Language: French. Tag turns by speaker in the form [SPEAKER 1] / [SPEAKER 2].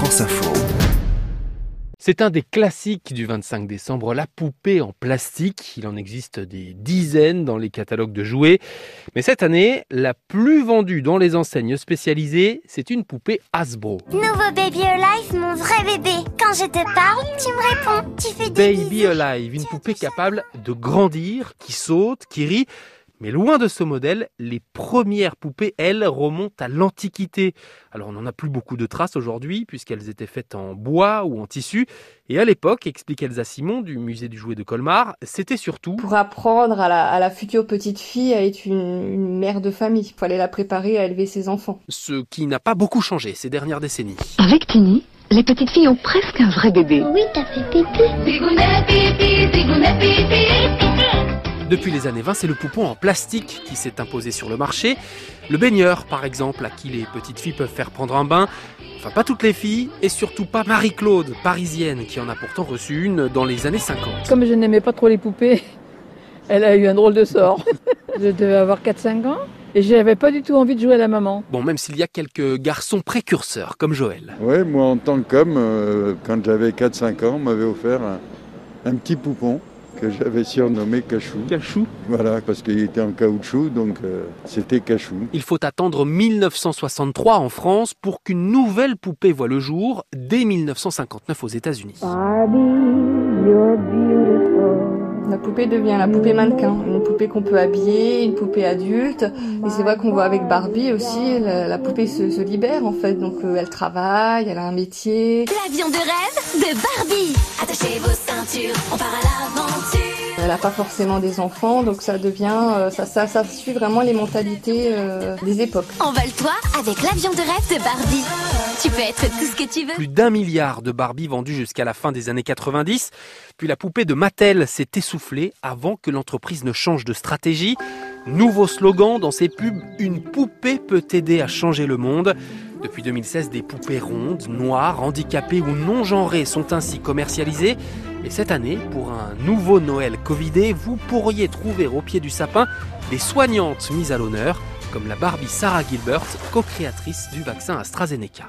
[SPEAKER 1] France Info.
[SPEAKER 2] C'est un des classiques du 25 décembre, la poupée en plastique. Il en existe des dizaines dans les catalogues de jouets. Mais cette année, la plus vendue dans les enseignes spécialisées, c'est une poupée Hasbro.
[SPEAKER 3] Nouveau Baby Alive, mon vrai bébé. Quand je te parle, tu me réponds. Tu fais des
[SPEAKER 2] Baby
[SPEAKER 3] bisous.
[SPEAKER 2] Alive, une poupée capable de grandir, qui saute, qui rit. Mais loin de ce modèle, les premières poupées, elles, remontent à l'Antiquité. Alors on n'en a plus beaucoup de traces aujourd'hui, puisqu'elles étaient faites en bois ou en tissu. Et à l'époque, explique Elsa Simon du musée du jouet de Colmar, c'était surtout
[SPEAKER 4] pour apprendre à la, à la future petite fille à être une, une mère de famille. Il fallait la préparer à élever ses enfants.
[SPEAKER 2] ce qui n'a pas beaucoup changé ces dernières décennies.
[SPEAKER 5] Avec Tini, les petites filles ont presque un vrai bébé.
[SPEAKER 3] Oui, t'as fait pipi.
[SPEAKER 2] Depuis les années 20, c'est le poupon en plastique qui s'est imposé sur le marché. Le baigneur, par exemple, à qui les petites filles peuvent faire prendre un bain. Enfin, pas toutes les filles, et surtout pas Marie-Claude, parisienne, qui en a pourtant reçu une dans les années 50.
[SPEAKER 6] Comme je n'aimais pas trop les poupées, elle a eu un drôle de sort. je devais avoir 4-5 ans et j'avais pas du tout envie de jouer à la maman.
[SPEAKER 2] Bon, même s'il y a quelques garçons précurseurs, comme Joël.
[SPEAKER 7] Oui, moi en tant qu'homme, euh, quand j'avais 4-5 ans, on m'avait offert un, un petit poupon que j'avais surnommé Cachou.
[SPEAKER 2] Cachou
[SPEAKER 7] Voilà, parce qu'il était en caoutchouc, donc euh, c'était Cachou.
[SPEAKER 2] Il faut attendre 1963 en France pour qu'une nouvelle poupée voit le jour, dès 1959 aux États-Unis.
[SPEAKER 4] La poupée devient la poupée mannequin, une poupée qu'on peut habiller, une poupée adulte. Et c'est vrai qu'on voit avec Barbie aussi, la, la poupée se, se libère en fait. Donc euh, elle travaille, elle a un métier.
[SPEAKER 3] L'avion de rêve de Barbie. Attachez vos ceintures, on part à l'aventure.
[SPEAKER 4] Elle n'a pas forcément des enfants, donc ça devient, euh, ça, ça, ça suit vraiment les mentalités euh, des époques.
[SPEAKER 3] Envole-toi avec l'avion de rêve de Barbie. Tu peux être tout ce que tu veux.
[SPEAKER 2] Plus d'un milliard de Barbie vendus jusqu'à la fin des années 90. Puis la poupée de Mattel s'est essoufflée avant que l'entreprise ne change de stratégie. Nouveau slogan dans ses pubs, une poupée peut aider à changer le monde. Depuis 2016, des poupées rondes, noires, handicapées ou non genrées sont ainsi commercialisées. Et cette année, pour un nouveau Noël Covidé, vous pourriez trouver au pied du sapin des soignantes mises à l'honneur, comme la Barbie Sarah Gilbert, co-créatrice du vaccin AstraZeneca.